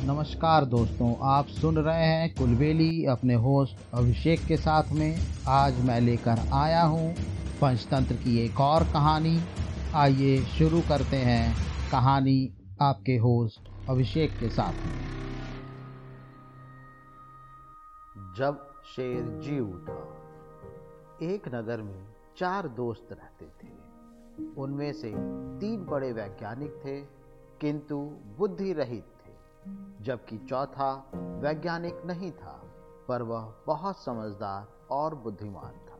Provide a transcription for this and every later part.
नमस्कार दोस्तों, आप सुन रहे हैं कुलबेली अपने होस्ट अभिषेक के साथ में। आज मैं लेकर आया हूँ पंचतंत्र की एक और कहानी। आइए शुरू करते हैं कहानी आपके होस्ट अभिषेक के साथ में। जब शेर जी उठा, एक नगर में चार दोस्त रहते थे। उनमें से तीन बड़े वैज्ञानिक थे, किंतु बुद्धि रहित जबकि चौथा वैज्ञानिक नहीं था, पर वह बहुत समझदार और बुद्धिमान था।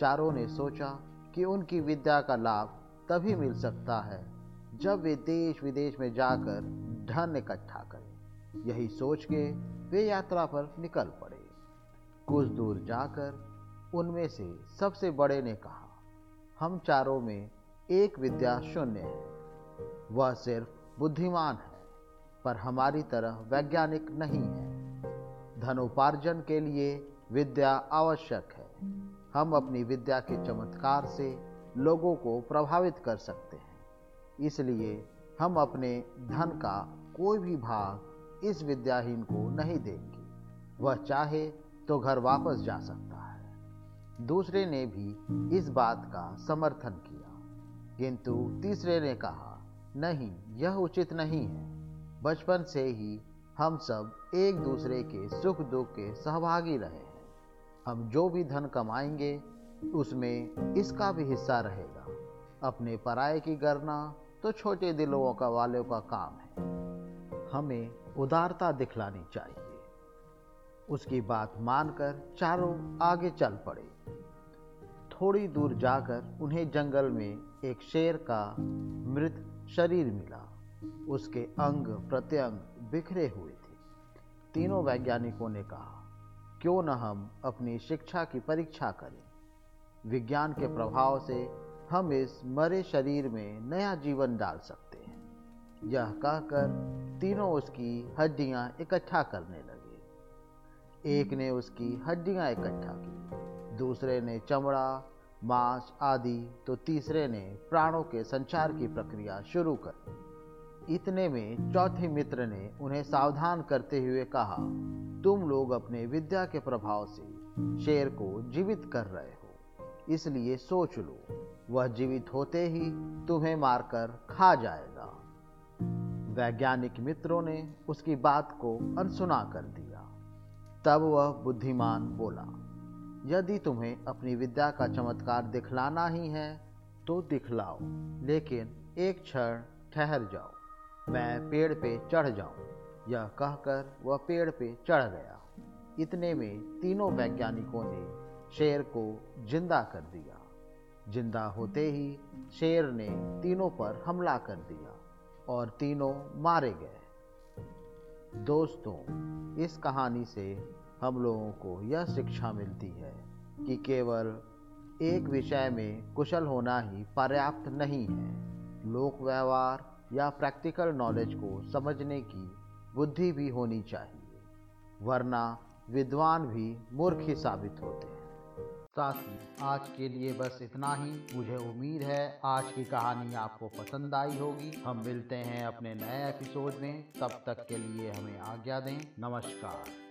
चारों ने सोचा कि उनकी विद्या का लाभ तभी मिल सकता है जब वे देश विदेश में जाकर धन इकट्ठा करें। यही सोच के वे यात्रा पर निकल पड़े। कुछ दूर जाकर उनमें से सबसे बड़े ने कहा, हम चारों में एक विद्या शून्य है। वह सिर्फ़ बुद्धिमान है। पर हमारी तरह वैज्ञानिक नहीं है। धनोपार्जन के लिए विद्या आवश्यक है। हम अपनी विद्या के चमत्कार से लोगों को प्रभावित कर सकते हैं। इसलिए हम अपने धन का कोई भी भाग इस विद्याहीन को नहीं देंगे। वह चाहे तो घर वापस जा सकता है। दूसरे ने भी इस बात का समर्थन किया। किंतु तीसरे ने कहा, नहीं, यह उचित नहीं है। बचपन से ही हम सब एक दूसरे के सुख दुख के सहभागी रहे हैं। हम जो भी धन कमाएँगे, उसमें इसका भी हिस्सा रहेगा। अपने पराये की गणना तो छोटे दिलों का, वालों का काम है। हमें उदारता दिखलानी चाहिए। उसकी बात मानकर चारों आगे चल पड़े। थोड़ी दूर जाकर उन्हें जंगल में एक शेर का मृत शरीर मिला। उसके अंग प्रत्यंग बिखरे हुए थे। तीनों वैज्ञानिकों ने कहा क्यों न हम अपनी शिक्षा की परीक्षा करें? विज्ञान के प्रभाव से हम इस मरे शरीर में नया जीवन डाल सकते हैं। यह कहकर तीनों उसकी हड्डियाँ इकट्ठा करने लगे। एक ने उसकी हड्डियाँ इकट्ठा की दूसरे ने चमड़ा मांस आदि तो तीसरे ने प्राणों के संचार की प्रक्रिया शुरू कर इतने में चौथे मित्र ने उन्हें सावधान करते हुए कहा, तुम लोग अपने विद्या के प्रभाव से शेर को जीवित कर रहे हो। इसलिए सोच लो, वह जीवित होते ही तुम्हें मारकर खा जाएगा वैज्ञानिक मित्रों ने उसकी बात को अनसुना कर दिया। तब वह बुद्धिमान बोला, यदि तुम्हें अपनी विद्या का चमत्कार दिखलाना ही है तो दिखलाओ, लेकिन एक क्षण ठहर जाओ। मैं पेड़ पे चढ़ जाऊँ। यह कहकर वह पेड़ पे चढ़ गया। इतने में तीनों वैज्ञानिकों ने शेर को ज़िंदा कर दिया। ज़िंदा होते ही शेर ने तीनों पर हमला कर दिया और तीनों मारे गए। दोस्तों, इस कहानी से हम लोगों को यह शिक्षा मिलती है कि केवल एक विषय में कुशल होना ही पर्याप्त नहीं है। लोक व्यवहार या प्रैक्टिकल नॉलेज को समझने की बुद्धि भी होनी चाहिए, वरना विद्वान भी मूर्ख ही साबित होते हैं। साथी, आज के लिए बस इतना ही। मुझे उम्मीद है आज की कहानी आपको पसंद आई होगी। हम मिलते हैं अपने नए एपिसोड में। तब तक के लिए हमें आज्ञा दें। नमस्कार।